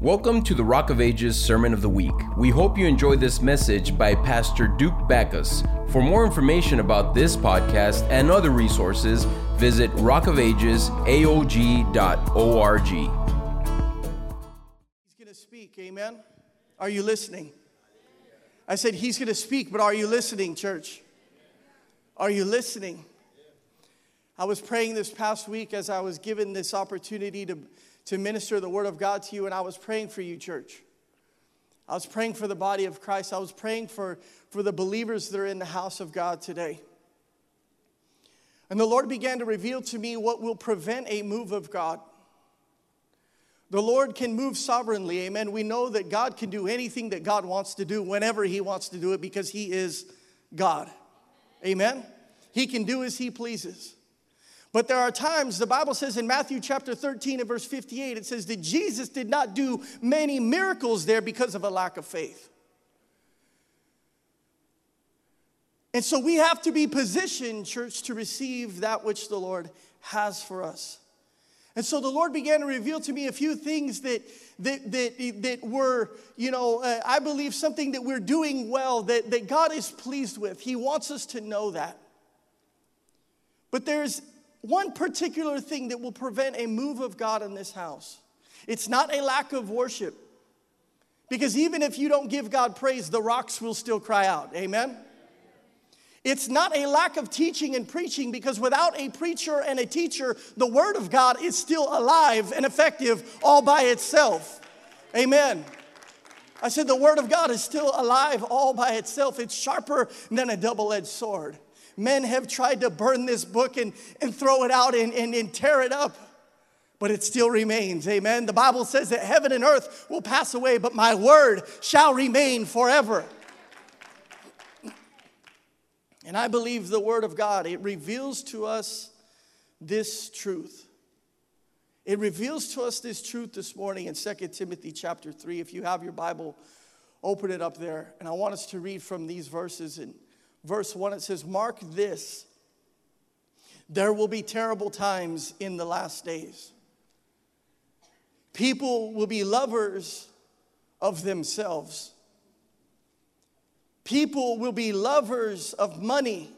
Welcome to the Rock of Ages Sermon of the Week. We hope you enjoy this message by Pastor Duke Backus. For more information about this podcast and other resources, visit rockofagesaog.org. He's going to speak, amen? Are you listening? I said, He's going to speak, but are you listening, church? Are you listening? I was praying this past week as I was given this opportunity to to minister the word of God to you, and I was praying for you, church. I was praying for the body of Christ. I was praying for, for the believers that are in the house of God today. And the Lord began to reveal to me what will prevent a move of God. The Lord can move sovereignly, amen. We know that God can do anything that God wants to do whenever He wants to do it because He is God, amen. He can do as He pleases. But there are times, the Bible says in Matthew chapter 13 and verse 58, it says that Jesus did not do many miracles there because of a lack of faith. And so we have to be positioned, church, to receive that which the Lord has for us. And so the Lord began to reveal to me a few things that, that, that, that were, you know, uh, I believe something that we're doing well, that, that God is pleased with. He wants us to know that. But there's one particular thing that will prevent a move of God in this house. It's not a lack of worship. Because even if you don't give God praise, the rocks will still cry out. Amen? It's not a lack of teaching and preaching because without a preacher and a teacher, the Word of God is still alive and effective all by itself. Amen. I said the Word of God is still alive all by itself. It's sharper than a double edged sword men have tried to burn this book and, and throw it out and, and, and tear it up but it still remains. Amen. The Bible says that heaven and earth will pass away, but my word shall remain forever. And I believe the word of God, it reveals to us this truth. It reveals to us this truth this morning in 2 Timothy chapter 3. If you have your Bible, open it up there. And I want us to read from these verses and verse 1, it says, Mark this, there will be terrible times in the last days. People will be lovers of themselves. People will be lovers of money.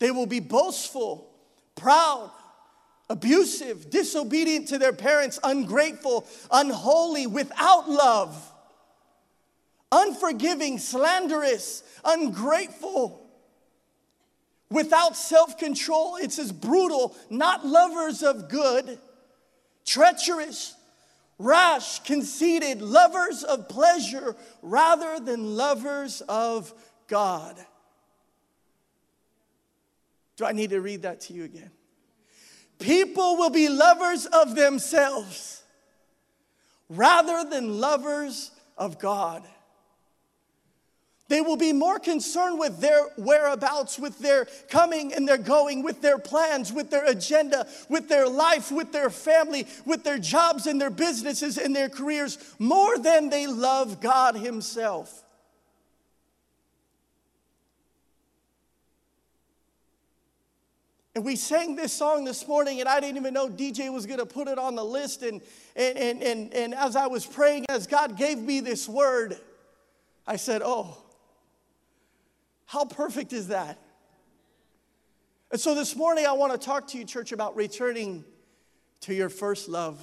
They will be boastful, proud, abusive, disobedient to their parents, ungrateful, unholy, without love unforgiving, slanderous, ungrateful, without self control. It says brutal, not lovers of good, treacherous, rash, conceited, lovers of pleasure rather than lovers of God. Do I need to read that to you again? People will be lovers of themselves rather than lovers of God. They will be more concerned with their whereabouts, with their coming and their going, with their plans, with their agenda, with their life, with their family, with their jobs and their businesses and their careers, more than they love God Himself. And we sang this song this morning, and I didn't even know DJ was going to put it on the list. And, and, and, and, and as I was praying, as God gave me this word, I said, Oh, how perfect is that? And so this morning, I want to talk to you, church, about returning to your first love.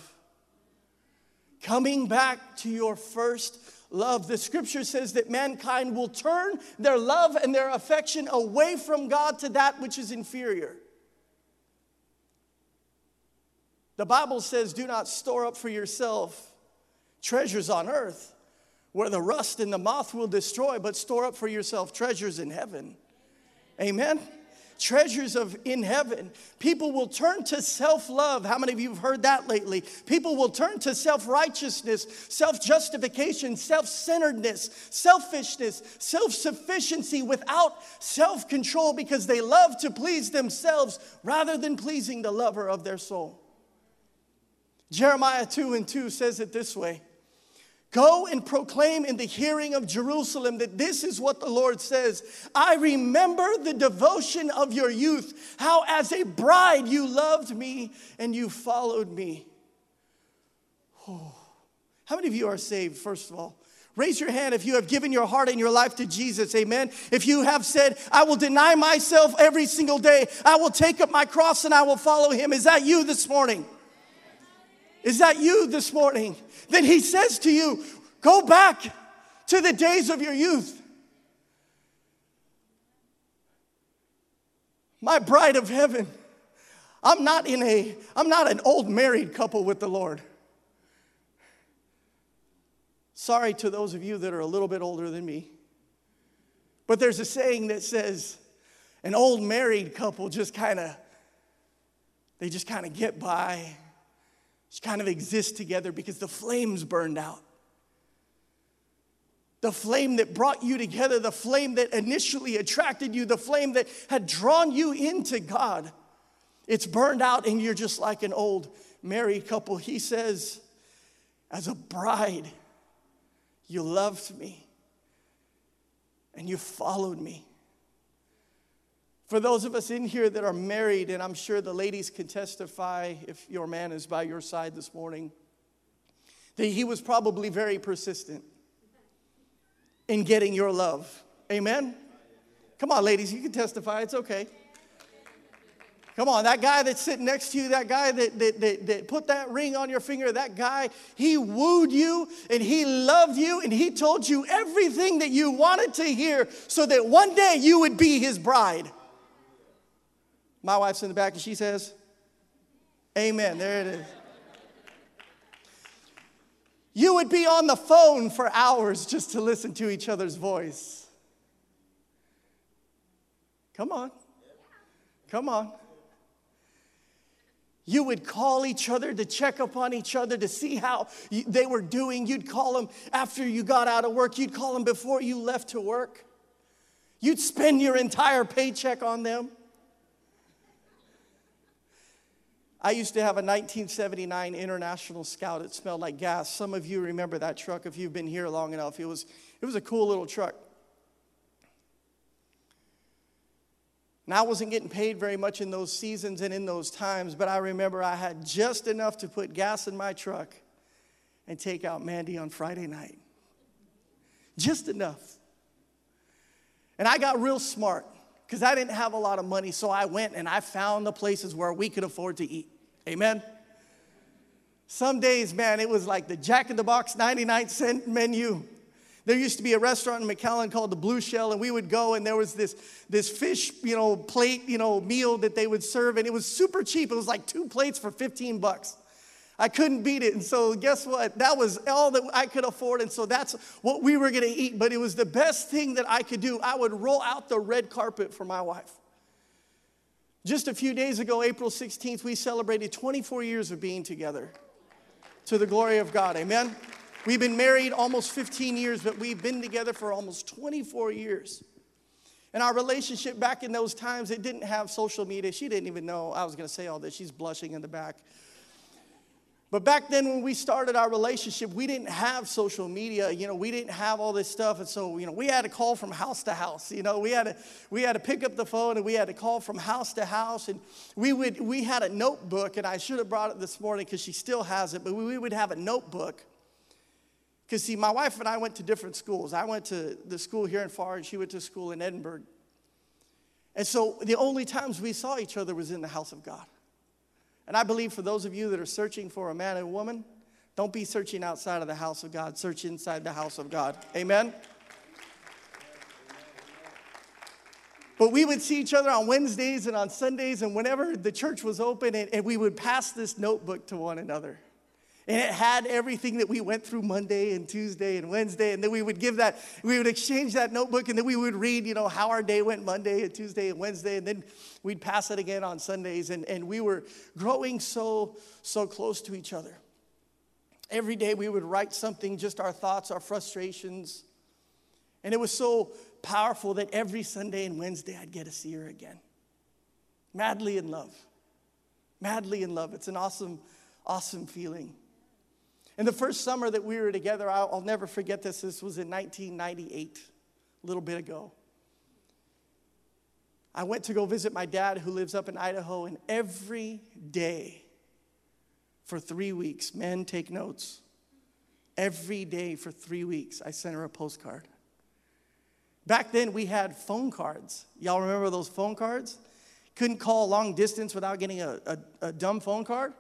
Coming back to your first love. The scripture says that mankind will turn their love and their affection away from God to that which is inferior. The Bible says, Do not store up for yourself treasures on earth where the rust and the moth will destroy, but store up for yourself treasures in heaven. Amen. Treasures of in heaven. People will turn to self-love. How many of you have heard that lately? People will turn to self-righteousness, self-justification, self-centeredness, selfishness, self-sufficiency without self-control because they love to please themselves rather than pleasing the lover of their soul. Jeremiah 2 and 2 says it this way. Go and proclaim in the hearing of Jerusalem that this is what the Lord says. I remember the devotion of your youth, how as a bride you loved me and you followed me. Oh. How many of you are saved, first of all? Raise your hand if you have given your heart and your life to Jesus. Amen. If you have said, I will deny myself every single day, I will take up my cross and I will follow him. Is that you this morning? Is that you this morning? Then he says to you, Go back to the days of your youth. My bride of heaven. I'm not in a, I'm not an old married couple with the Lord. Sorry to those of you that are a little bit older than me. But there's a saying that says an old married couple just kind of they just kind of get by, just kind of exist together because the flames burned out. The flame that brought you together, the flame that initially attracted you, the flame that had drawn you into God, it's burned out, and you're just like an old married couple. He says, as a bride, you loved me and you followed me. For those of us in here that are married, and I'm sure the ladies can testify if your man is by your side this morning, that he was probably very persistent in getting your love. Amen? Come on, ladies, you can testify. It's okay. Come on, that guy that's sitting next to you, that guy that, that, that, that, put that ring on your finger, that guy, he wooed you and he loved you and he told you everything that you wanted to hear so that one day you would be his bride. My wife's in the back and she says, Amen. There it is. You would be on the phone for hours just to listen to each other's voice. Come on. Come on. You would call each other to check up on each other to see how they were doing. You'd call them after you got out of work. You'd call them before you left to work. You'd spend your entire paycheck on them. I used to have a 1979 International Scout. It smelled like gas. Some of you remember that truck if you've been here long enough. It was, it was a cool little truck. And I wasn't getting paid very much in those seasons and in those times, but I remember I had just enough to put gas in my truck and take out Mandy on Friday night. Just enough. And I got real smart because I didn't have a lot of money, so I went and I found the places where we could afford to eat. Amen? Some days, man, it was like the Jack in the Box 99 cent menu. There used to be a restaurant in McAllen called the Blue Shell, and we would go, and there was this, this fish, you know, plate, you know, meal that they would serve, and it was super cheap. It was like two plates for 15 bucks. I couldn't beat it. And so, guess what? That was all that I could afford. And so, that's what we were going to eat. But it was the best thing that I could do. I would roll out the red carpet for my wife. Just a few days ago, April 16th, we celebrated 24 years of being together to the glory of God. Amen. We've been married almost 15 years, but we've been together for almost 24 years. And our relationship back in those times, it didn't have social media. She didn't even know I was going to say all this. She's blushing in the back. But back then, when we started our relationship, we didn't have social media. You know, we didn't have all this stuff, and so you know, we had to call from house to house. You know, we had to we had to pick up the phone and we had to call from house to house, and we would we had a notebook, and I should have brought it this morning because she still has it. But we we would have a notebook because, see, my wife and I went to different schools. I went to the school here in Pharr, and she went to school in Edinburg. And so the only times we saw each other was in the house of God. And I believe for those of you that are searching for a man and a woman, don't be searching outside of the house of God, search inside the house of God. Amen? But we would see each other on Wednesdays and on Sundays, and whenever the church was open, and, and we would pass this notebook to one another. And it had everything that we went through Monday and Tuesday and Wednesday. And then we would give that, we would exchange that notebook and then we would read, you know, how our day went Monday and Tuesday and Wednesday. And then we'd pass it again on Sundays. And, and we were growing so, so close to each other. Every day we would write something, just our thoughts, our frustrations. And it was so powerful that every Sunday and Wednesday I'd get to see her again. Madly in love. Madly in love. It's an awesome, awesome feeling. And the first summer that we were together, I'll, I'll never forget this. This was in 1998, a little bit ago. I went to go visit my dad who lives up in Idaho, and every day for three weeks, men take notes. Every day for three weeks, I sent her a postcard. Back then, we had phone cards. Y'all remember those phone cards? Couldn't call long distance without getting a, a, a dumb phone card.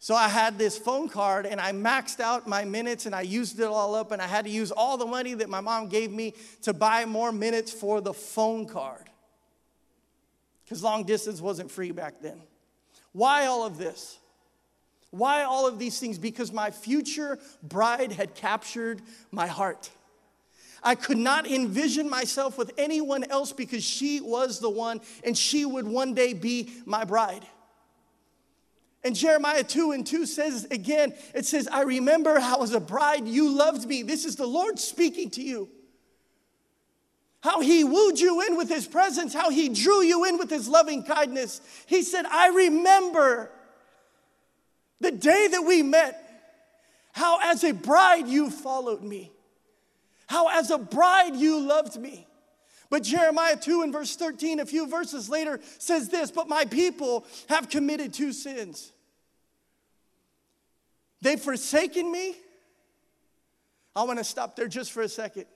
So I had this phone card and I maxed out my minutes and I used it all up and I had to use all the money that my mom gave me to buy more minutes for the phone card. Because long distance wasn't free back then. Why all of this? Why all of these things? Because my future bride had captured my heart. I could not envision myself with anyone else because she was the one and she would one day be my bride. And Jeremiah 2 and 2 says again, it says, I remember how as a bride you loved me. This is the Lord speaking to you. How he wooed you in with his presence, how he drew you in with his loving kindness. He said, I remember the day that we met, how as a bride you followed me, how as a bride you loved me. But Jeremiah 2 and verse 13, a few verses later, says this But my people have committed two sins. They've forsaken me. I want to stop there just for a second.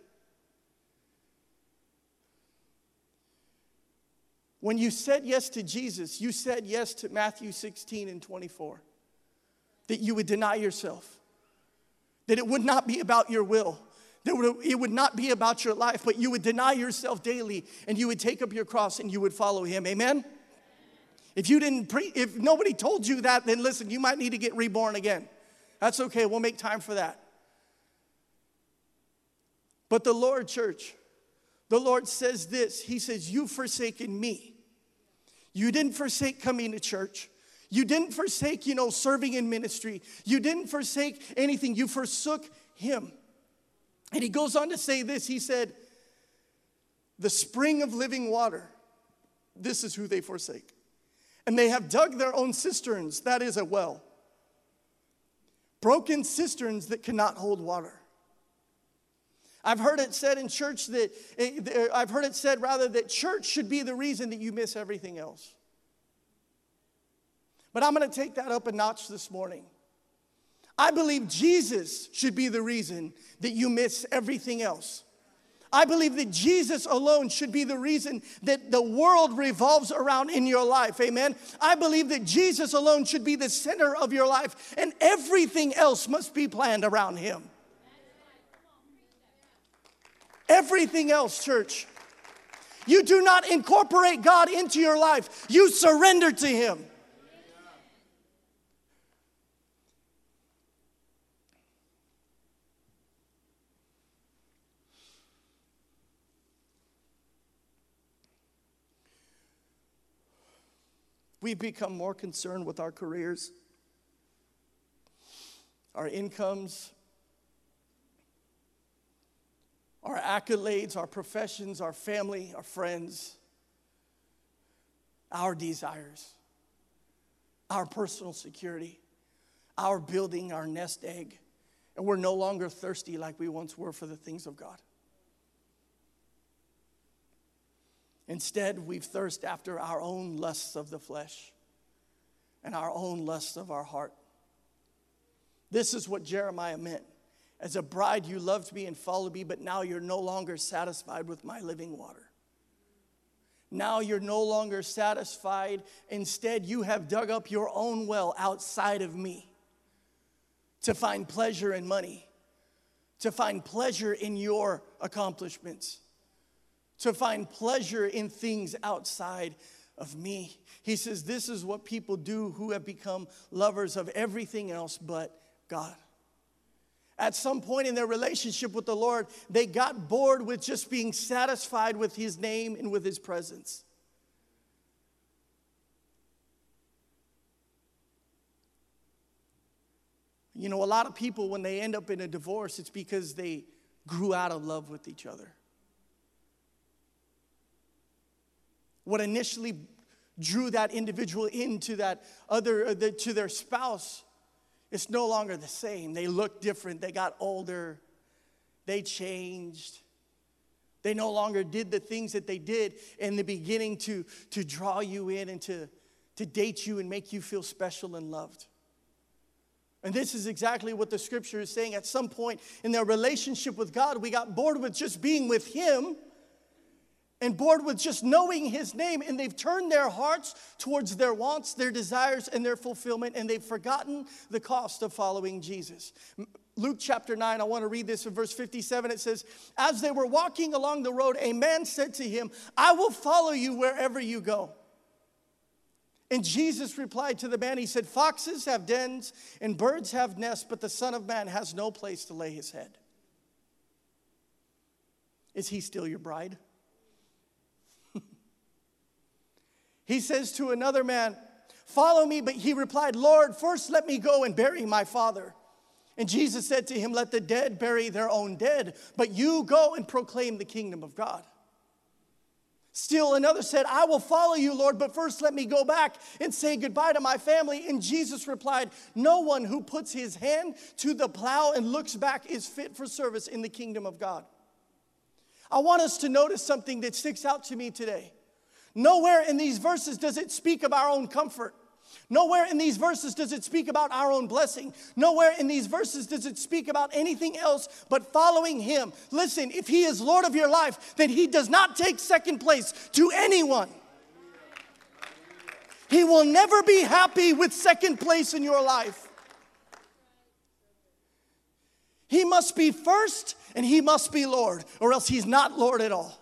When you said yes to Jesus, you said yes to Matthew 16 and 24. That you would deny yourself, that it would not be about your will, it would not be about your life, but you would deny yourself daily and you would take up your cross and you would follow him. Amen? If you didn't pre- if nobody told you that, then listen, you might need to get reborn again. That's okay, we'll make time for that. But the Lord, church, the Lord says this He says, You've forsaken me. You didn't forsake coming to church. You didn't forsake, you know, serving in ministry. You didn't forsake anything. You forsook Him. And he goes on to say this He said, The spring of living water, this is who they forsake. And they have dug their own cisterns, that is a well. Broken cisterns that cannot hold water. I've heard it said in church that, eh, I've heard it said rather that church should be the reason that you miss everything else. But I'm going to take that up a notch this morning. I believe Jesus should be the reason that you miss everything else. I believe that Jesus alone should be the reason that the world revolves around in your life. Amen. I believe that Jesus alone should be the center of your life, and everything else must be planned around Him. Everything else, church. You do not incorporate God into your life, you surrender to Him. We've become more concerned with our careers, our incomes, our accolades, our professions, our family, our friends, our desires, our personal security, our building our nest egg. And we're no longer thirsty like we once were for the things of God. Instead, we've thirst after our own lusts of the flesh and our own lusts of our heart. This is what Jeremiah meant. As a bride, you loved me and followed me, but now you're no longer satisfied with my living water. Now you're no longer satisfied. Instead, you have dug up your own well outside of me to find pleasure in money, to find pleasure in your accomplishments to find pleasure in things outside of me. He says, This is what people do who have become lovers of everything else but God. At some point in their relationship with the Lord, they got bored with just being satisfied with His name and with His presence. You know, a lot of people, when they end up in a divorce, it's because they grew out of love with each other. What initially drew that individual into that other uh, to their spouse it's no longer the same. They look different. They got older. They changed. They no longer did the things that they did in the beginning to, to draw you in and to, to date you and make you feel special and loved. And this is exactly what the scripture is saying. At some point in their relationship with God, we got bored with just being with Him and bored with just knowing His name, and they've turned their hearts towards their wants, their desires, and their fulfillment, and they've forgotten the cost of following Jesus. Luke chapter 9, I want to read this in verse 57. It says, As they were walking along the road, a man said to him, I will follow you wherever you go. And Jesus replied to the man, He said, Foxes have dens and birds have nests, but the Son of Man has no place to lay his head. Is he still your bride? He says to another man, Follow me. But he replied, Lord, first let me go and bury my father. And Jesus said to him, Let the dead bury their own dead, but you go and proclaim the kingdom of God. Still another said, I will follow you, Lord, but first let me go back and say goodbye to my family. And Jesus replied, No one who puts his hand to the plow and looks back is fit for service in the kingdom of God. I want us to notice something that sticks out to me today. Nowhere in these verses does it speak of our own comfort. Nowhere in these verses does it speak about our own blessing. Nowhere in these verses does it speak about anything else but following Him. Listen, if He is Lord of your life, then He does not take second place to anyone. He will never be happy with second place in your life. He must be first and He must be Lord, or else He's not Lord at all.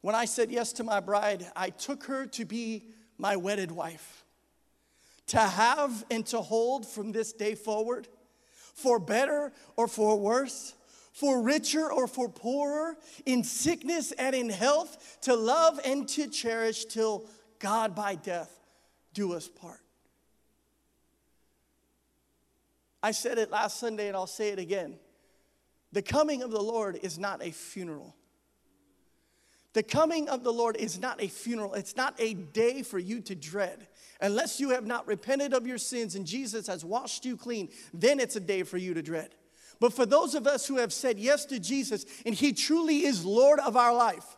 When I said yes to my bride, I took her to be my wedded wife, to have and to hold from this day forward, for better or for worse, for richer or for poorer, in sickness and in health, to love and to cherish till God by death do us part. I said it last Sunday and I'll say it again. The coming of the Lord is not a funeral. The coming of the Lord is not a funeral, it's not a day for you to dread. Unless you have not repented of your sins and Jesus has washed you clean, then it's a day for you to dread. But for those of us who have said yes to Jesus and He truly is Lord of our life,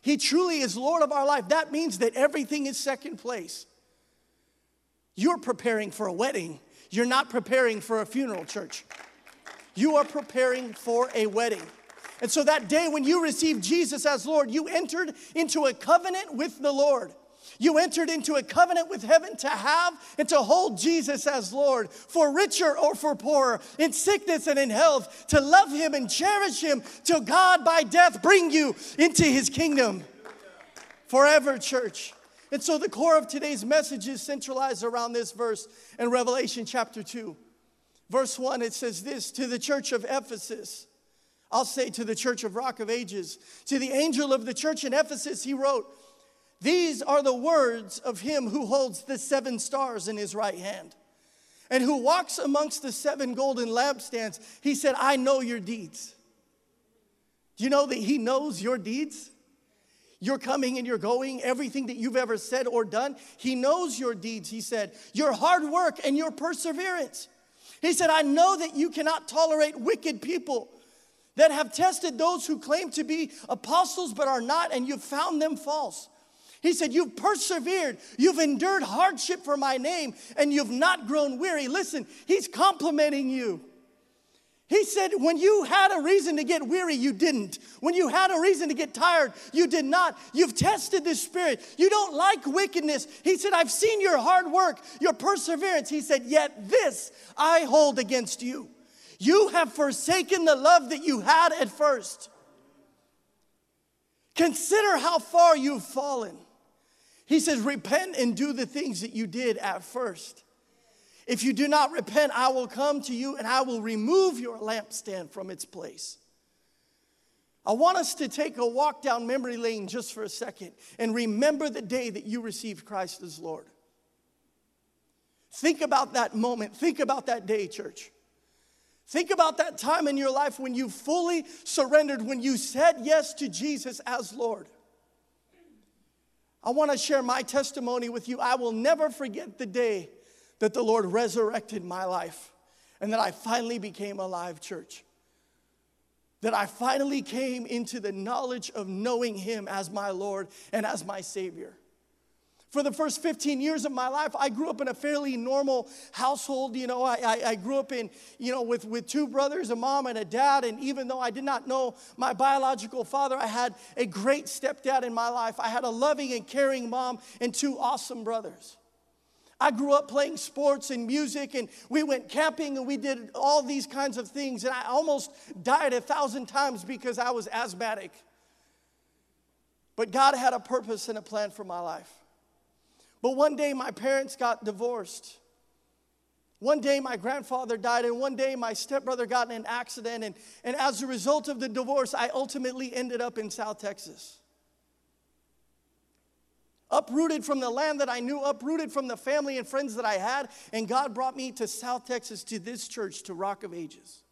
He truly is Lord of our life, that means that everything is second place. You're preparing for a wedding, you're not preparing for a funeral, church. You are preparing for a wedding. And so that day when you received Jesus as Lord, you entered into a covenant with the Lord. You entered into a covenant with heaven to have and to hold Jesus as Lord, for richer or for poorer, in sickness and in health, to love Him and cherish Him till God by death bring you into His kingdom forever, church. And so the core of today's message is centralized around this verse in Revelation chapter 2. Verse 1, it says this to the church of Ephesus. I'll say to the church of Rock of Ages, to the angel of the church in Ephesus, he wrote, These are the words of him who holds the seven stars in his right hand and who walks amongst the seven golden lampstands. He said, I know your deeds. Do you know that he knows your deeds? Your coming and your going, everything that you've ever said or done, he knows your deeds. He said, Your hard work and your perseverance. He said, I know that you cannot tolerate wicked people that have tested those who claim to be apostles but are not, and you've found them false. He said, You've persevered, you've endured hardship for my name, and you've not grown weary. Listen, he's complimenting you. He said, When you had a reason to get weary, you didn't. When you had a reason to get tired, you did not. You've tested the Spirit. You don't like wickedness. He said, I've seen your hard work, your perseverance. He said, Yet this I hold against you. You have forsaken the love that you had at first. Consider how far you've fallen. He says, Repent and do the things that you did at first. If you do not repent, I will come to you and I will remove your lampstand from its place. I want us to take a walk down memory lane just for a second and remember the day that you received Christ as Lord. Think about that moment. Think about that day, church. Think about that time in your life when you fully surrendered, when you said yes to Jesus as Lord. I want to share my testimony with you. I will never forget the day that the Lord resurrected my life and that I finally became alive, church. That I finally came into the knowledge of knowing Him as my Lord and as my Savior. For the first 15 years of my life, I grew up in a fairly normal household. You know, I, I, I, grew up in, you know, with, with two brothers, a mom and a dad. And even though I did not know my biological father, I had a great stepdad in my life. I had a loving and caring mom and two awesome brothers. I grew up playing sports and music, and we went camping and we did all these kinds of things. And I almost died a thousand times because I was asthmatic. But God had a purpose and a plan for my life. But one day my parents got divorced. One day my grandfather died, and one day my stepbrother got in an accident. And, and as a result of the divorce, I ultimately ended up in South Texas. Uprooted from the land that I knew, uprooted from the family and friends that I had, and God brought me to South Texas to this church, to Rock of Ages.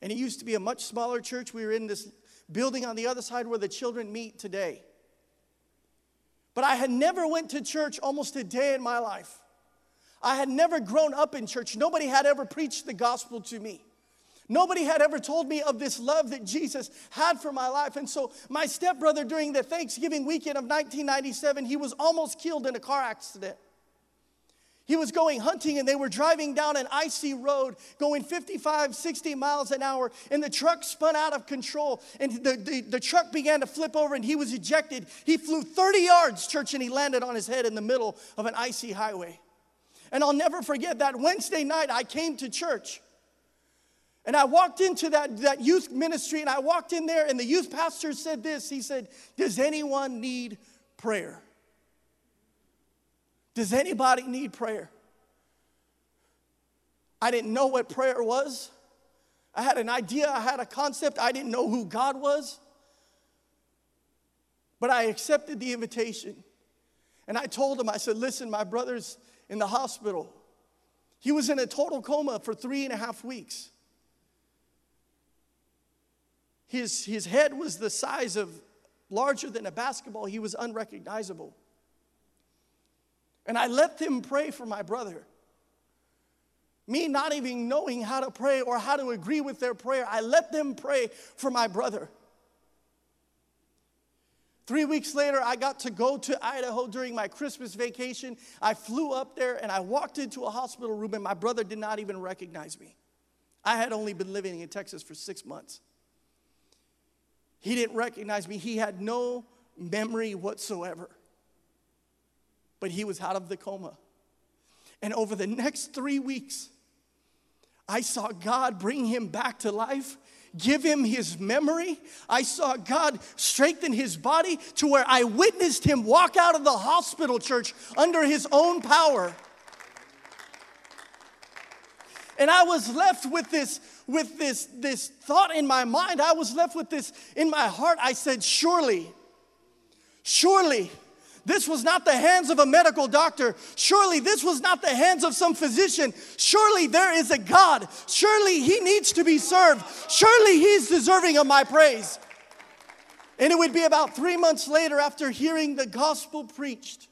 And it used to be a much smaller church. We were in this building on the other side where the children meet today. But I had never went to church almost a day in my life. I had never grown up in church. Nobody had ever preached the gospel to me. Nobody had ever told me of this love that Jesus had for my life. And so, my stepbrother, during the Thanksgiving weekend of 1997, he was almost killed in a car accident. He was going hunting and they were driving down an icy road going 55, 60 miles an hour, and the truck spun out of control. And the, the, the, truck began to flip over and he was ejected. He flew 30 yards, church, and he landed on his head in the middle of an icy highway. And I'll never forget that Wednesday night I came to church. And I walked into that, that youth ministry and I walked in there, and the youth pastor said this He said, Does anyone need prayer? Does anybody need prayer? I didn't know what prayer was. I had an idea, I had a concept, I didn't know who God was. But I accepted the invitation. And I told him, I said, listen, my brother's in the hospital. He was in a total coma for three and a half weeks. His, his head was the size of larger than a basketball. He was unrecognizable. And I let them pray for my brother. Me not even knowing how to pray or how to agree with their prayer, I let them pray for my brother. Three weeks later, I got to go to Idaho during my Christmas vacation. I flew up there and I walked into a hospital room, and my brother did not even recognize me. I had only been living in Texas for six months. He didn't recognize me, he had no memory whatsoever but he was out of the coma. And over the next three weeks, I saw God bring him back to life, give him his memory. I saw God strengthen his body to where I witnessed him walk out of the hospital church under his own power. And I was left with this with this this thought in my mind. I was left with this in my heart. I said, "Surely surely this was not the hands of a medical doctor. Surely this was not the hands of some physician. Surely there is a God. Surely he needs to be served. Surely he's deserving of my praise. And it would be about three months later after hearing the gospel preached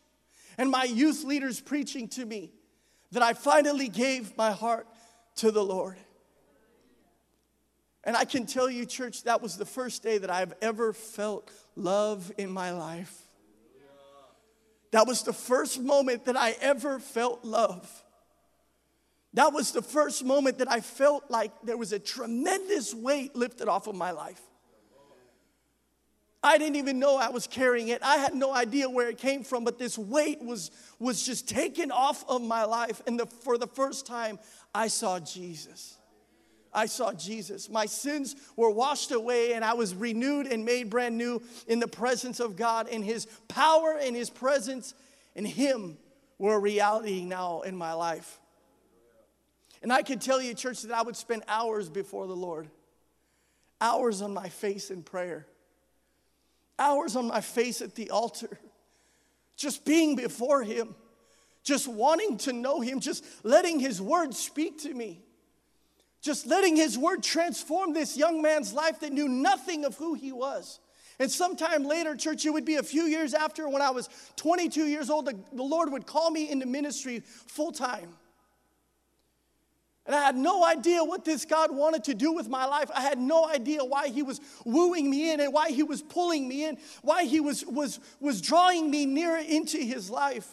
and my youth leaders preaching to me that I finally gave my heart to the Lord. And I can tell you, church, that was the first day that I've ever felt love in my life. That was the first moment that I ever felt love. That was the first moment that I felt like there was a tremendous weight lifted off of my life. I didn't even know I was carrying it. I had no idea where it came from, but this weight was, was just taken off of my life. And the, for the first time, I saw Jesus. I saw Jesus. My sins were washed away, and I was renewed and made brand new in the presence of God. And His power and His presence and Him were a reality now in my life. And I can tell you, church, that I would spend hours before the Lord, hours on my face in prayer, hours on my face at the altar, just being before Him, just wanting to know Him, just letting His word speak to me. Just letting his word transform this young man's life that knew nothing of who he was. And sometime later, church, it would be a few years after when I was 22 years old, the, the Lord would call me into ministry full time. And I had no idea what this God wanted to do with my life. I had no idea why He was wooing me in and why He was pulling me in, why He was, was, was drawing me nearer into His life.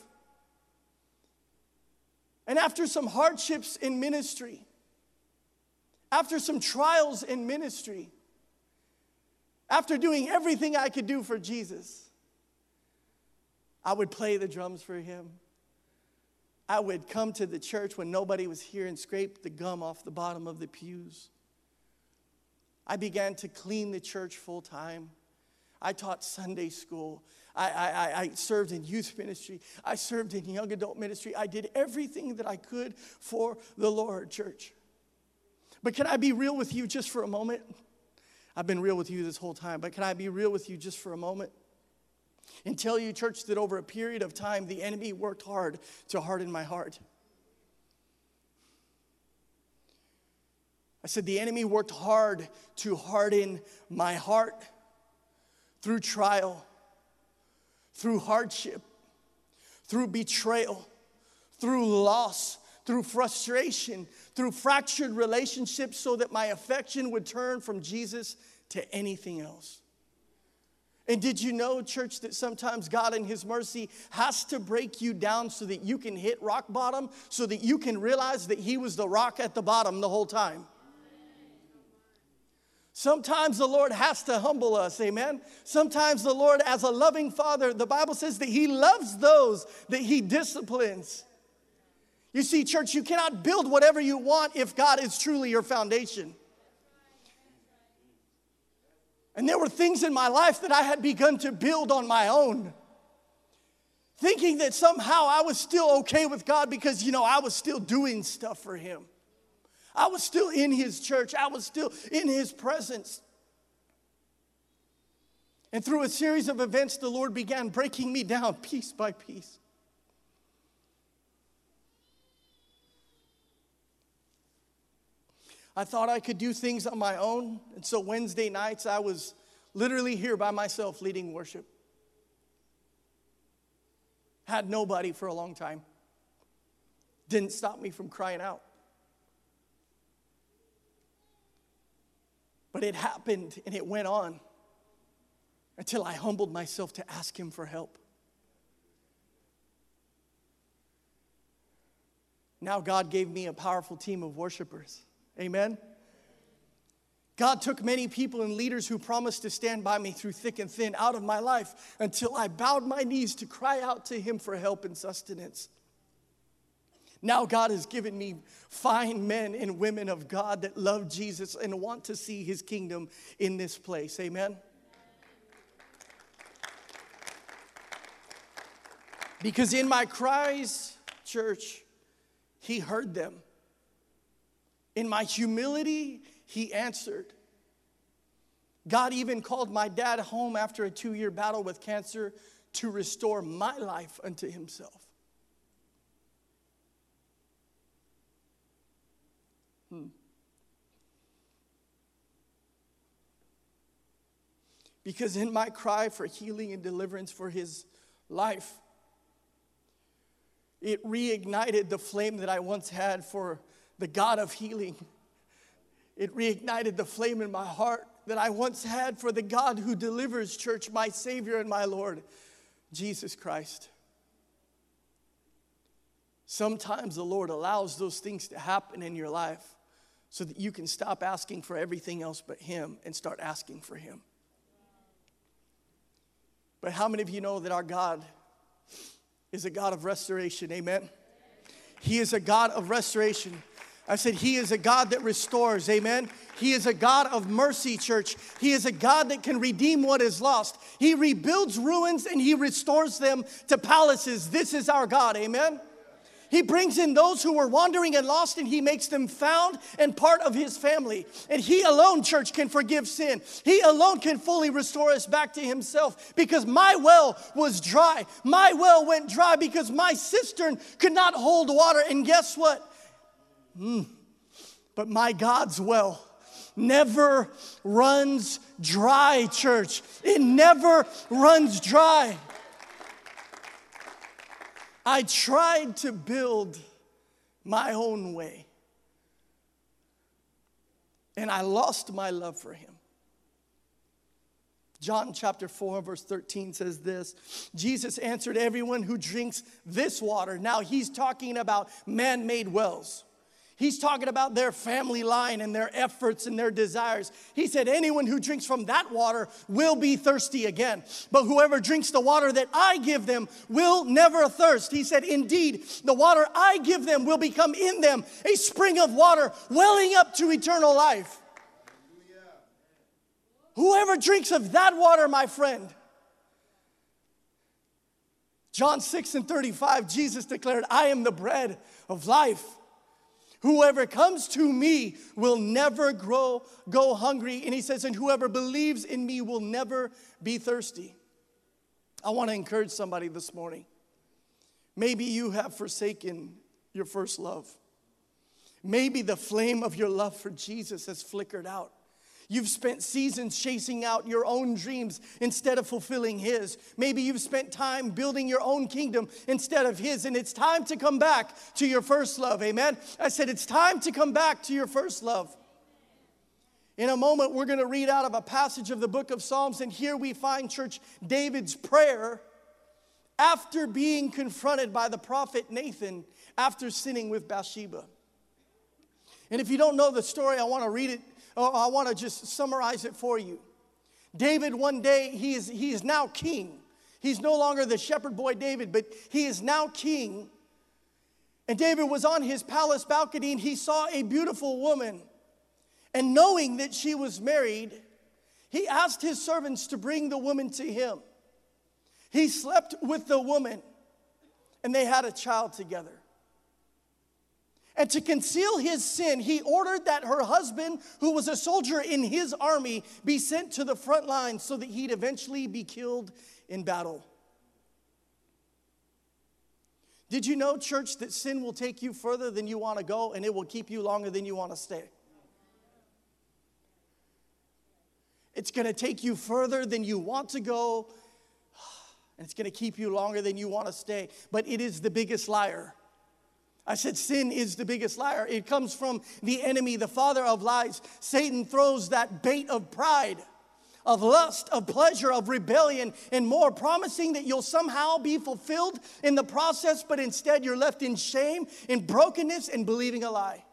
And after some hardships in ministry, after some trials in ministry, after doing everything I could do for Jesus, I would play the drums for him. I would come to the church when nobody was here and scrape the gum off the bottom of the pews. I began to clean the church full time. I taught Sunday school. I, I, I, served in youth ministry. I served in young adult ministry. I did everything that I could for the Lord, church. But can I be real with you just for a moment? I've been real with you this whole time, but can I be real with you just for a moment? And tell you, church, that over a period of time, the enemy worked hard to harden my heart. I said, the enemy worked hard to harden my heart through trial, through hardship, through betrayal, through loss, through frustration, through fractured relationships, so that my affection would turn from Jesus to anything else. And did you know, church, that sometimes God in His mercy has to break you down so that you can hit rock bottom, so that you can realize that He was the rock at the bottom the whole time? Sometimes the Lord has to humble us, amen. Sometimes the Lord, as a loving father, the Bible says that He loves those that He disciplines. You see, church, you cannot build whatever you want if God is truly your foundation. And there were things in my life that I had begun to build on my own. Thinking that somehow I was still okay with God because, you know, I was still doing stuff for Him. I was still in His church, I was still in His presence. And through a series of events, the Lord began breaking me down piece by piece. I thought I could do things on my own. And so Wednesday nights, I was literally here by myself leading worship. Had nobody for a long time. Didn't stop me from crying out. But it happened and it went on until I humbled myself to ask Him for help. Now, God gave me a powerful team of worshipers. Amen. God took many people and leaders who promised to stand by me through thick and thin out of my life until I bowed my knees to cry out to Him for help and sustenance. Now, God has given me fine men and women of God that love Jesus and want to see His kingdom in this place. Amen. Because in my cries, church, He heard them. In my humility, he answered. God even called my dad home after a two year battle with cancer to restore my life unto himself. Hmm. Because in my cry for healing and deliverance for his life, it reignited the flame that I once had for the God of healing. It reignited the flame in my heart that I once had for the God who delivers, church, my Savior and my Lord, Jesus Christ. Sometimes the Lord allows those things to happen in your life so that you can stop asking for everything else but Him and start asking for Him. But how many of you know that our God is a God of restoration? Amen. He is a God of restoration. I said, He is a God that restores. Amen. He is a God of mercy, church. He is a God that can redeem what is lost. He rebuilds ruins and He restores them to palaces. This is our God. Amen. He brings in those who were wandering and lost and he makes them found and part of his family. And he alone, church, can forgive sin. He alone can fully restore us back to himself because my well was dry. My well went dry because my cistern could not hold water. And guess what? Mm. But my God's well never runs dry, church. It never runs dry. I tried to build my own way. and I lost my love for him. John chapter 4, verse 13 says this Jesus answered everyone who drinks this water. Now he's talking about man made wells. He's talking about their family line and their efforts and their desires. He said, Anyone who drinks from that water will be thirsty again. But whoever drinks the water that I give them will never thirst. He said, Indeed, the water I give them will become in them a spring of water welling up to eternal life. Whoever drinks of that water, my friend. John 6 and 35, Jesus declared, I am the bread of life. Whoever comes to me will never grow, go hungry. And he says, and whoever believes in me will never be thirsty. I want to encourage somebody this morning. Maybe you have forsaken your first love. Maybe the flame of your love for Jesus has flickered out. You've spent seasons chasing out your own dreams instead of fulfilling His. Maybe you've spent time building your own kingdom instead of His, and it's time to come back to your first love. Amen. I said, it's time to come back to your first love. In a moment, we're going to read out of a passage of the book of Psalms, and here we find, church, David's prayer after being confronted by the prophet Nathan after sinning with Bathsheba. And if you don't know the story, I want to read it Oh, I want to just summarize it for you. David, one day, he is, he is now king. He's no longer the shepherd boy David, but he is now king. And David was on his palace balcony and he saw a beautiful woman. And knowing that she was married, he asked his servants to bring the woman to him. He slept with the woman and they had a child together. And to conceal his sin, he ordered that her husband, who was a soldier in his army, be sent to the front lines so that he'd eventually be killed in battle. Did you know, church, that sin will take you further than you want to go and it will keep you longer than you want to stay? It's going to take you further than you want to go, and it's going to keep you longer than you want to stay. But it is the biggest liar. I said, sin is the biggest liar. It comes from the enemy, the father of lies. Satan throws that bait of pride, of lust, of pleasure, of rebellion, and more, promising that you'll somehow be fulfilled in the process, but instead you're left in shame, in brokenness, and believing a lie.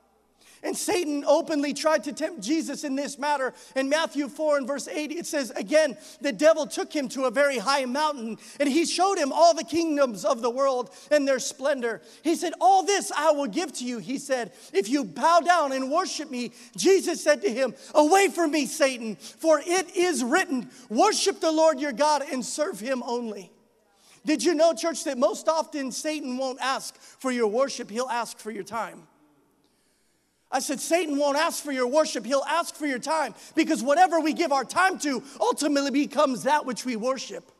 And Satan openly tried to tempt Jesus in this matter. In Matthew 4 and verse 8, it says, Again, the devil took him to a very high mountain, and he showed him all the kingdoms of the world and their splendor. He said, All this I will give to you. He said, If you bow down and worship me, Jesus said to him, Away from me, Satan, for it is written, Worship the Lord your God and serve him only. Did you know, church, that most often Satan won't ask for your worship, he'll ask for your time? I said, Satan won't ask for your worship, he'll ask for your time because whatever we give our time to ultimately becomes that which we worship.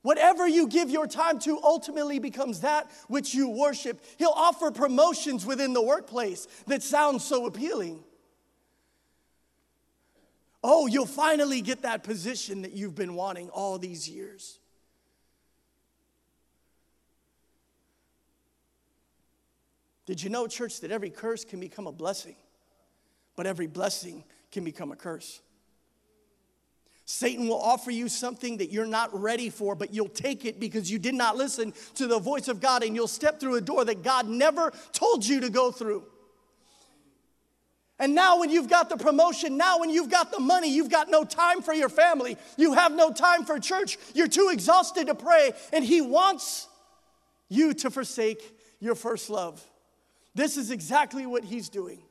Whatever you give your time to ultimately becomes that which you worship. He'll offer promotions within the workplace that sound so appealing. Oh, you'll finally get that position that you've been wanting all these years. Did you know, church, that every curse can become a blessing, but every blessing can become a curse? Satan will offer you something that you're not ready for, but you'll take it because you did not listen to the voice of God and you'll step through a door that God never told you to go through. And now, when you've got the promotion, now when you've got the money, you've got no time for your family. You have no time for church. You're too exhausted to pray. And He wants you to forsake your first love. This is exactly what he's doing.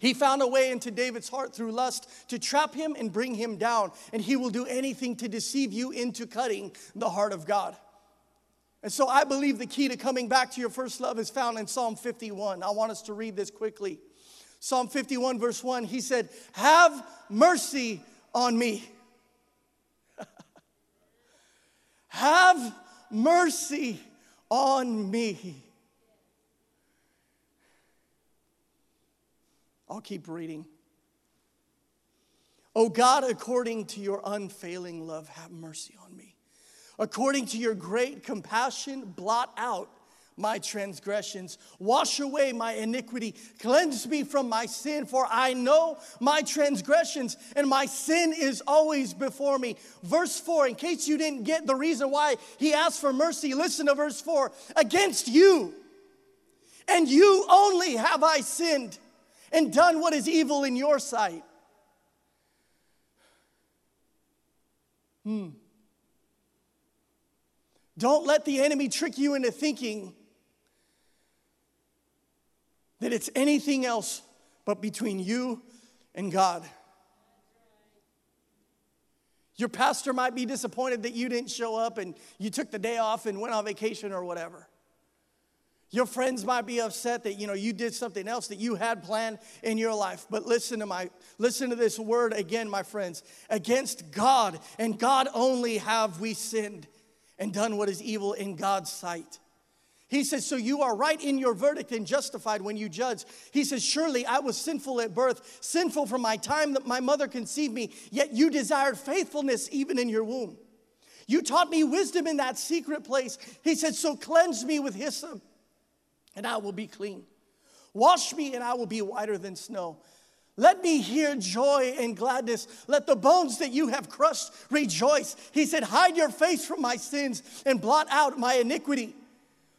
He found a way into David's heart through lust to trap him and bring him down, and he will do anything to deceive you into cutting the heart of God. And so I believe the key to coming back to your first love is found in Psalm 51. I want us to read this quickly. Psalm 51, verse 1, he said, Have mercy on me. Have mercy on me. I'll keep reading. Oh God, according to your unfailing love, have mercy on me. According to your great compassion, blot out my transgressions. Wash away my iniquity. Cleanse me from my sin, for I know my transgressions, and my sin is always before me. Verse 4, in case you didn't get the reason why he asked for mercy, listen to verse 4 Against you, and you only have I sinned and done what is evil in your sight. Hmm. Don't let the enemy trick you into thinking that it's anything else but between you and God. Your pastor might be disappointed that you didn't show up and you took the day off and went on vacation or whatever. Your friends might be upset that you know you did something else that you had planned in your life. But listen to my listen to this word again, my friends. Against God and God only have we sinned and done what is evil in God's sight. He says, So you are right in your verdict and justified when you judge. He says, Surely I was sinful at birth, sinful from my time that my mother conceived me, yet you desired faithfulness even in your womb. You taught me wisdom in that secret place. He said, So cleanse me with hyssop, and I will be clean. Wash me, and I will be whiter than snow. Let me hear joy and gladness. Let the bones that you have crushed rejoice. He said, Hide your face from my sins and blot out my iniquity.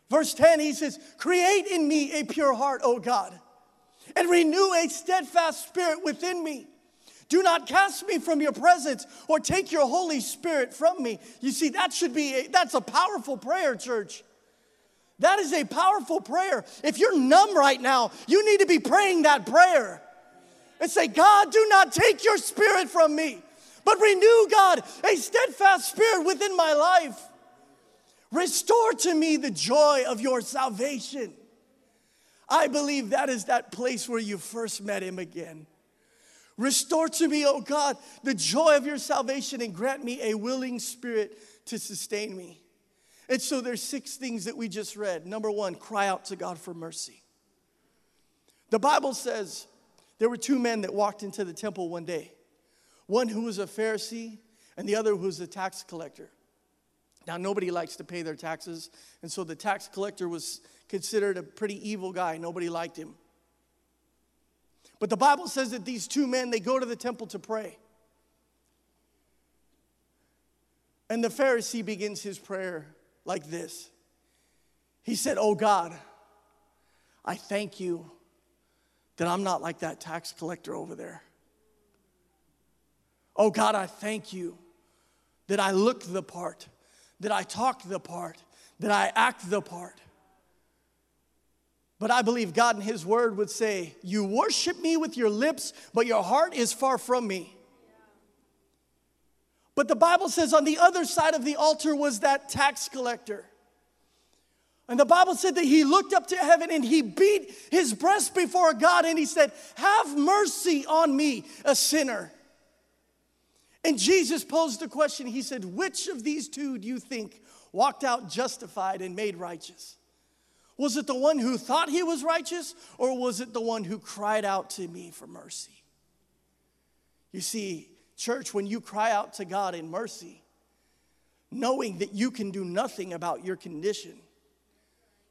Verse 10, he says, Create in me a pure heart, O God, and renew a steadfast spirit within me. Do not cast me from your presence or take your Holy Spirit from me. You see, that should be, a, that's a powerful prayer, church. That is a powerful prayer. If you're numb right now, you need to be praying that prayer and say, God, do not take your spirit from me, but renew, God, a steadfast spirit within my life. Restore to me the joy of your salvation. I believe that is that place where you first met him again. Restore to me, oh God, the joy of your salvation and grant me a willing spirit to sustain me. And so there's six things that we just read. Number one, cry out to God for mercy. The Bible says there were two men that walked into the temple one day one who was a Pharisee and the other who was a tax collector. Now, nobody likes to pay their taxes, and so the tax collector was considered a pretty evil guy. Nobody liked him. But the Bible says that these two men, they go to the temple to pray. And the Pharisee begins his prayer like this He said, Oh God, I thank you that I'm not like that tax collector over there. Oh God, I thank you that I look the part that I talk the part, that I act the part. But I believe God in His Word would say, You worship me with your lips, but your heart is far from me. But the Bible says on the other side of the altar was that tax collector. And the Bible said that he looked up to heaven and he beat his breast before God and he said, Have mercy on me, a sinner. And Jesus posed the question. He said, Which of these two do you think walked out justified and made righteous? Was it the one who thought he was righteous, or was it the one who cried out to me for mercy? You see, church, when you cry out to God in mercy, knowing that you can do nothing about your condition,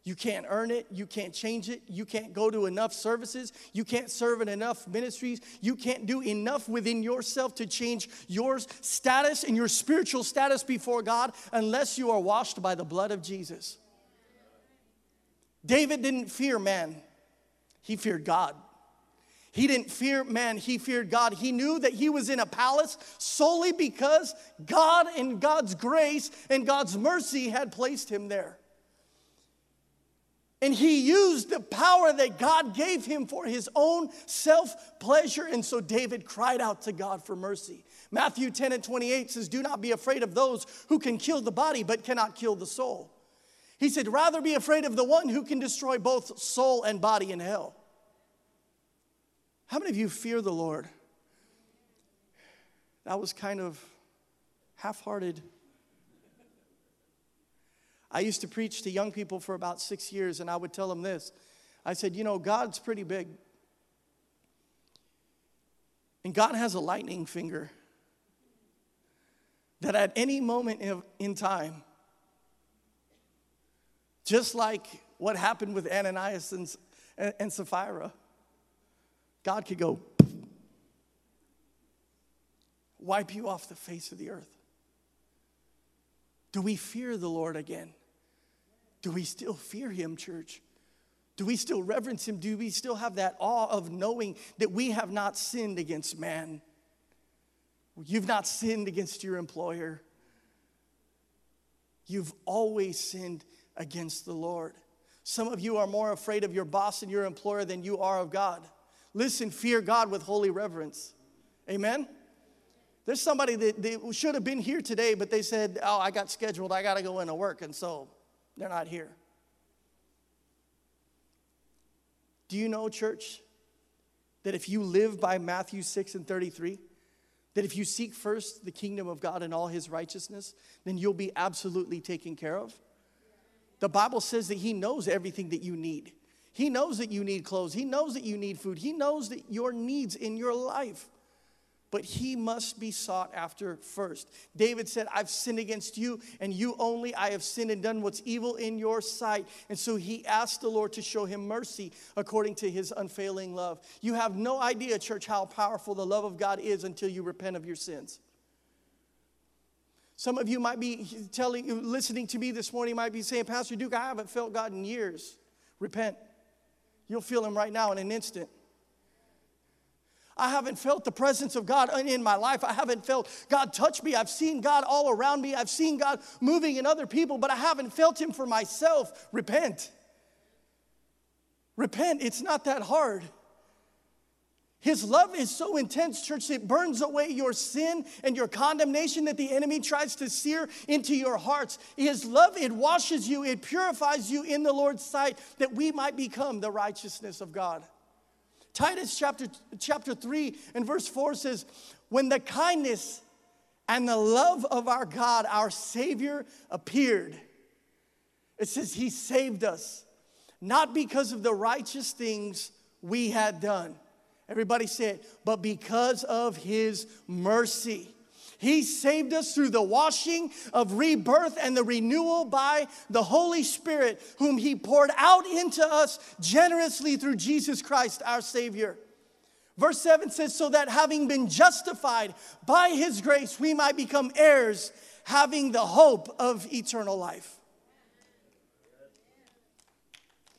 you can't earn it. You can't change it. You can't go to enough services. You can't serve in enough ministries. You can't do enough within yourself to change your status and your spiritual status before God unless you are washed by the blood of Jesus. David didn't fear man, he feared God. He didn't fear man, he feared God. He knew that he was in a palace solely because God and God's grace and God's mercy had placed him there. And he used the power that God gave him for his own self pleasure. And so David cried out to God for mercy. Matthew 10 and 28 says, Do not be afraid of those who can kill the body but cannot kill the soul. He said, Rather be afraid of the one who can destroy both soul and body in hell. How many of you fear the Lord? That was kind of half hearted I used to preach to young people for about six years, and I would tell them this I said, You know, God's pretty big. And God has a lightning finger that at any moment in time, just like what happened with Ananias and, and, and Sapphira. God could go wipe you off the face of the earth. Do we fear the Lord again? Do we still fear Him, church? Do we still reverence Him? Do we still have that awe of knowing that we have not sinned against man? You've not sinned against your employer. You've always sinned against the Lord. Some of you are more afraid of your boss and your employer than you are of God. Listen, fear God with holy reverence. Amen? There's somebody that, that should have been here today, but they said, Oh, I got scheduled, I got to go into work, and so they're not here. Do you know, church, that if you live by Matthew 6 and 33, that if you seek first the kingdom of God and all his righteousness, then you'll be absolutely taken care of? The Bible says that he knows everything that you need. He knows that you need clothes. He knows that you need food. He knows that your needs in your life but he must be sought after first. David said, I've sinned against you and you only. I have sinned and done what's evil in your sight. And so he asked the Lord to show him mercy according to his unfailing love. You have no idea, church, how powerful the love of God is until you repent of your sins. Some of you might be telling, listening to me this morning, might be saying, Pastor Duke, I haven't felt God in years. Repent. You'll feel him right now in an instant. I haven't felt the presence of God in my life. I haven't felt God touch me. I've seen God all around me. I've seen God moving in other people, but I haven't felt Him for myself. Repent. Repent. It's not that hard. His love is so intense, church, it burns away your sin and your condemnation that the enemy tries to sear into your hearts. His love, it washes you, it purifies you in the Lord's sight that we might become the righteousness of God. Titus chapter, chapter 3 and verse 4 says, When the kindness and the love of our God, our Savior, appeared, it says, He saved us, not because of the righteous things we had done. Everybody say it, but because of His mercy. He saved us through the washing of rebirth and the renewal by the Holy Spirit, whom He poured out into us generously through Jesus Christ, our Savior. Verse 7 says, So that having been justified by His grace, we might become heirs, having the hope of eternal life.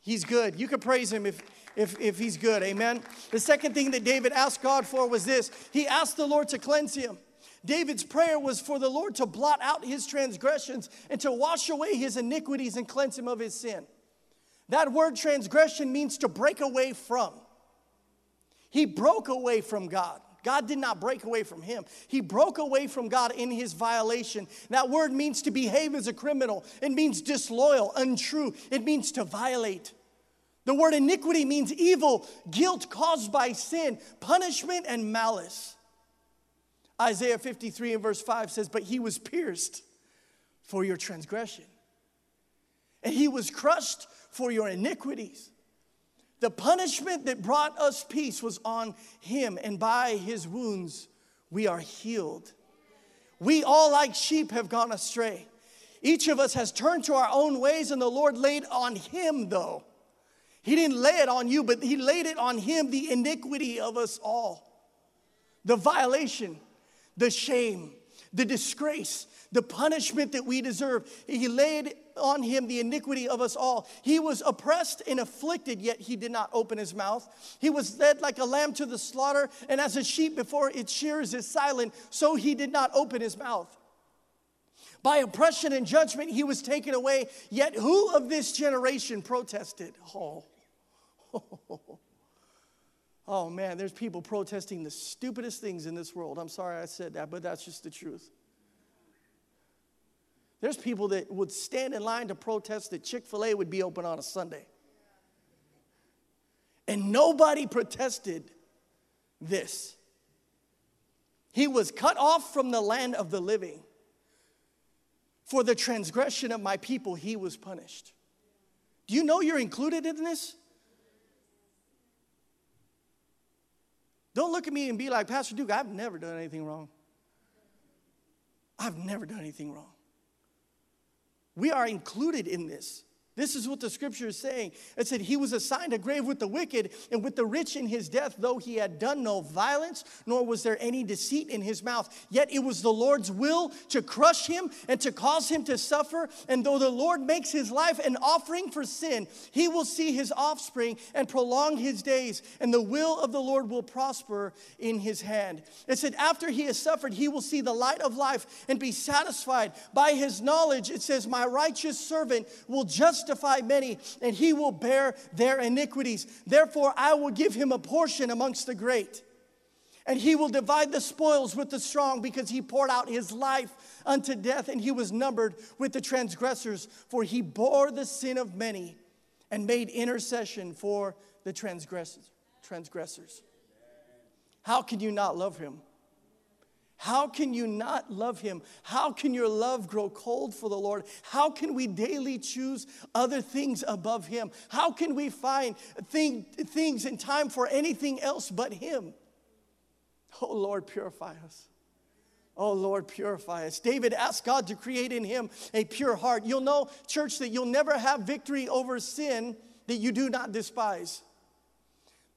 He's good. You can praise Him if, if, if He's good. Amen. The second thing that David asked God for was this He asked the Lord to cleanse him. David's prayer was for the Lord to blot out his transgressions and to wash away his iniquities and cleanse him of his sin. That word transgression means to break away from. He broke away from God. God did not break away from him. He broke away from God in his violation. That word means to behave as a criminal, it means disloyal, untrue, it means to violate. The word iniquity means evil, guilt caused by sin, punishment, and malice. Isaiah 53 and verse 5 says, But he was pierced for your transgression, and he was crushed for your iniquities. The punishment that brought us peace was on him, and by his wounds we are healed. We all, like sheep, have gone astray. Each of us has turned to our own ways, and the Lord laid on him, though. He didn't lay it on you, but he laid it on him, the iniquity of us all, the violation the shame, the disgrace, the punishment that we deserve. He laid on him the iniquity of us all. He was oppressed and afflicted, yet he did not open his mouth. He was led like a lamb to the slaughter, and as a sheep before its shears is silent, so he did not open his mouth. By oppression and judgment he was taken away, yet who of this generation protested? Oh. Oh man, there's people protesting the stupidest things in this world. I'm sorry I said that, but that's just the truth. There's people that would stand in line to protest that Chick fil A would be open on a Sunday. And nobody protested this. He was cut off from the land of the living. For the transgression of my people, he was punished. Do you know you're included in this? Don't look at me and be like, Pastor Duke, I've never done anything wrong. I've never done anything wrong. We are included in this. This is what the scripture is saying. It said, He was assigned a grave with the wicked and with the rich in his death, though he had done no violence, nor was there any deceit in his mouth. Yet it was the Lord's will to crush him and to cause him to suffer. And though the Lord makes his life an offering for sin, he will see his offspring and prolong his days, and the will of the Lord will prosper in his hand. It said, After he has suffered, he will see the light of life and be satisfied. By his knowledge, it says, My righteous servant will just justify many, and he will bear their iniquities. Therefore, I will give him a portion amongst the great. And he will divide the spoils with the strong because he poured out his life unto death and he was numbered with the transgressors. For he bore the sin of many and made intercession for the transgressors. transgressors. How can you not love him? How can you not love him? How can your love grow cold for the Lord? How can we daily choose other things above him? How can we find thing, things in time for anything else but him? Oh Lord, purify us. Oh Lord, purify us. David asked God to create in him a pure heart. You'll know, church, that you'll never have victory over sin that you do not despise.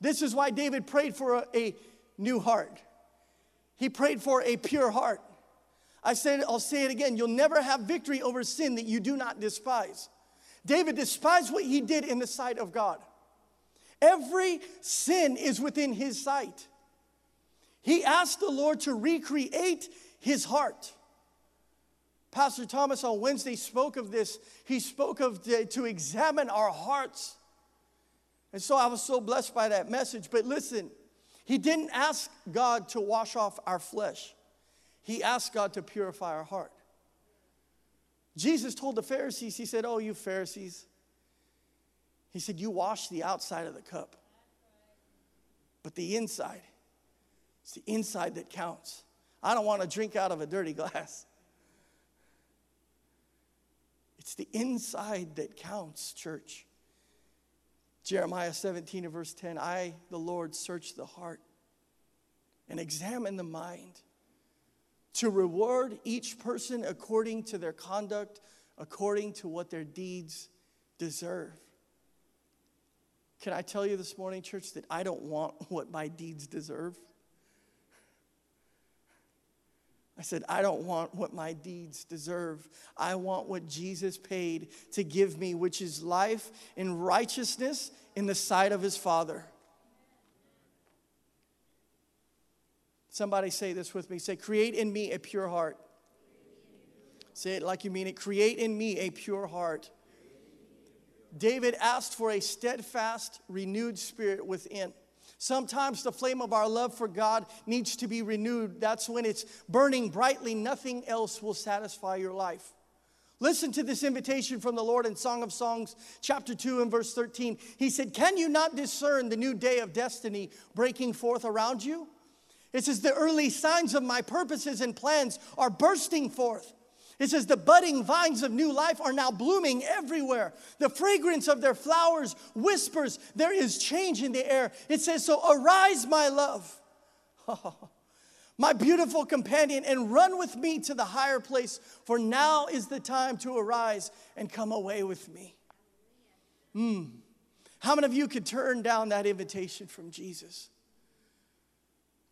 This is why David prayed for a, a new heart. He prayed for a pure heart. I said, I'll say it again. You'll never have victory over sin that you do not despise. David despised what he did in the sight of God. Every sin is within his sight. He asked the Lord to recreate his heart. Pastor Thomas on Wednesday spoke of this. He spoke of the, to examine our hearts. And so I was so blessed by that message. But listen, he didn't ask God to wash off our flesh, He asked God to purify our heart. Jesus told the Pharisees, He said, Oh, you Pharisees. He said, You wash the outside of the cup, but the inside, it's the inside that counts. I don't want to drink out of a dirty glass. It's the inside that counts, church. Jeremiah 17 and verse 10 I, the Lord, search the heart and examine the mind to reward each person according to their conduct, according to what their deeds deserve. Can I tell you this morning, church, that I don't want what my deeds deserve? I said, I don't want what my deeds deserve. I want what Jesus paid to give me, which is life and righteousness in the sight of his Father. Somebody say this with me. Say, create in me a pure heart. Say it like you mean it. Create in me a pure heart. David asked for a steadfast, renewed spirit within. Sometimes the flame of our love for God needs to be renewed. That's when it's burning brightly. Nothing else will satisfy your life. Listen to this invitation from the Lord in Song of Songs, chapter 2, and verse 13. He said, Can you not discern the new day of destiny breaking forth around you? It says, The early signs of my purposes and plans are bursting forth. It says, The budding vines of new life are now blooming everywhere. The fragrance of their flowers whispers, There is change in the air. It says, So arise, my love, my beautiful companion, and run with me to the higher place, for now is the time to arise and come away with me. Hmm. How many of you could turn down that invitation from Jesus?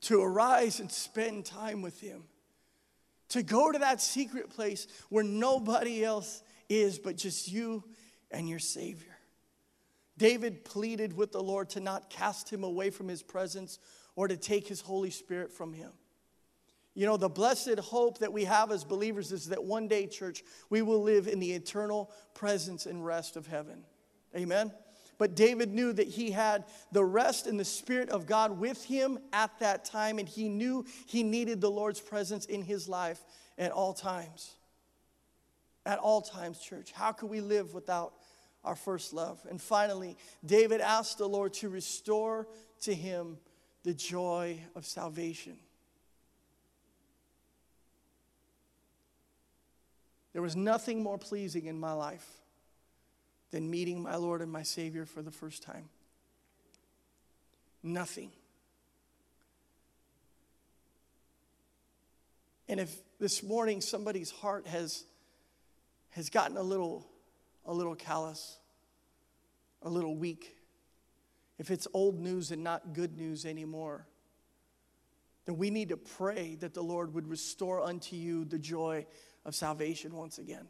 To arise and spend time with Him to go to that secret place where nobody else is but just you and your Savior. David pleaded with the Lord to not cast him away from his presence or to take his Holy Spirit from him. You know, the blessed hope that we have as believers is that one day, church, we will live in the eternal presence and rest of heaven. Amen? But David knew that he had the rest and the Spirit of God with him at that time, and he knew he needed the Lord's presence in his life at all times. At all times, church. How could we live without our first love? And finally, David asked the Lord to restore to him the joy of salvation. There was nothing more pleasing in my life than meeting my Lord and my Savior for the first time. Nothing. And if this morning somebody's heart has, has gotten a little, a little callous, a little weak, if it's old news and not good news anymore, then we need to pray that the Lord would restore unto you the joy of salvation once again.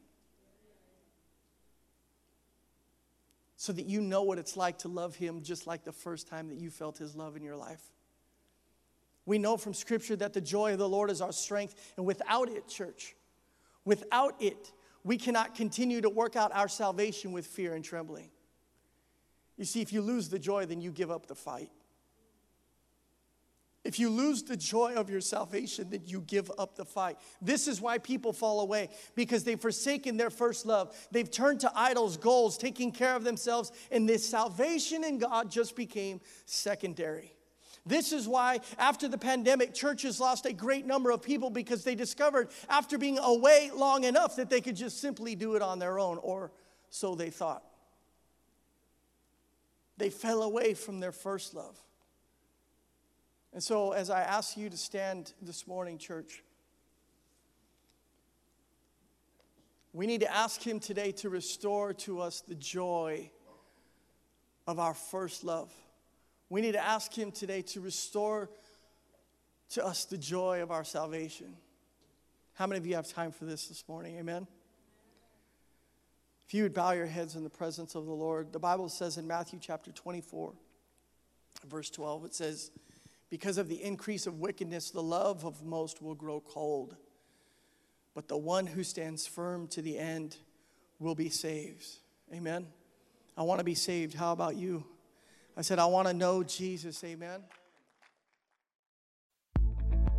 So that you know what it's like to love Him just like the first time that you felt His love in your life. We know from Scripture that the joy of the Lord is our strength, and without it, church, without it, we cannot continue to work out our salvation with fear and trembling. You see, if you lose the joy, then you give up the fight. If you lose the joy of your salvation, then you give up the fight. This is why people fall away because they've forsaken their first love. They've turned to idols, goals, taking care of themselves, and this salvation in God just became secondary. This is why, after the pandemic, churches lost a great number of people because they discovered, after being away long enough, that they could just simply do it on their own, or so they thought. They fell away from their first love. And so, as I ask you to stand this morning, church, we need to ask Him today to restore to us the joy of our first love. We need to ask Him today to restore to us the joy of our salvation. How many of you have time for this this morning? Amen. If you would bow your heads in the presence of the Lord, the Bible says in Matthew chapter 24, verse 12, it says, Because of the increase of wickedness, the love of most will grow cold, but the one who stands firm to the end will be saved. Amen. I want to be saved. How about you? I said, I want to know Jesus. Amen.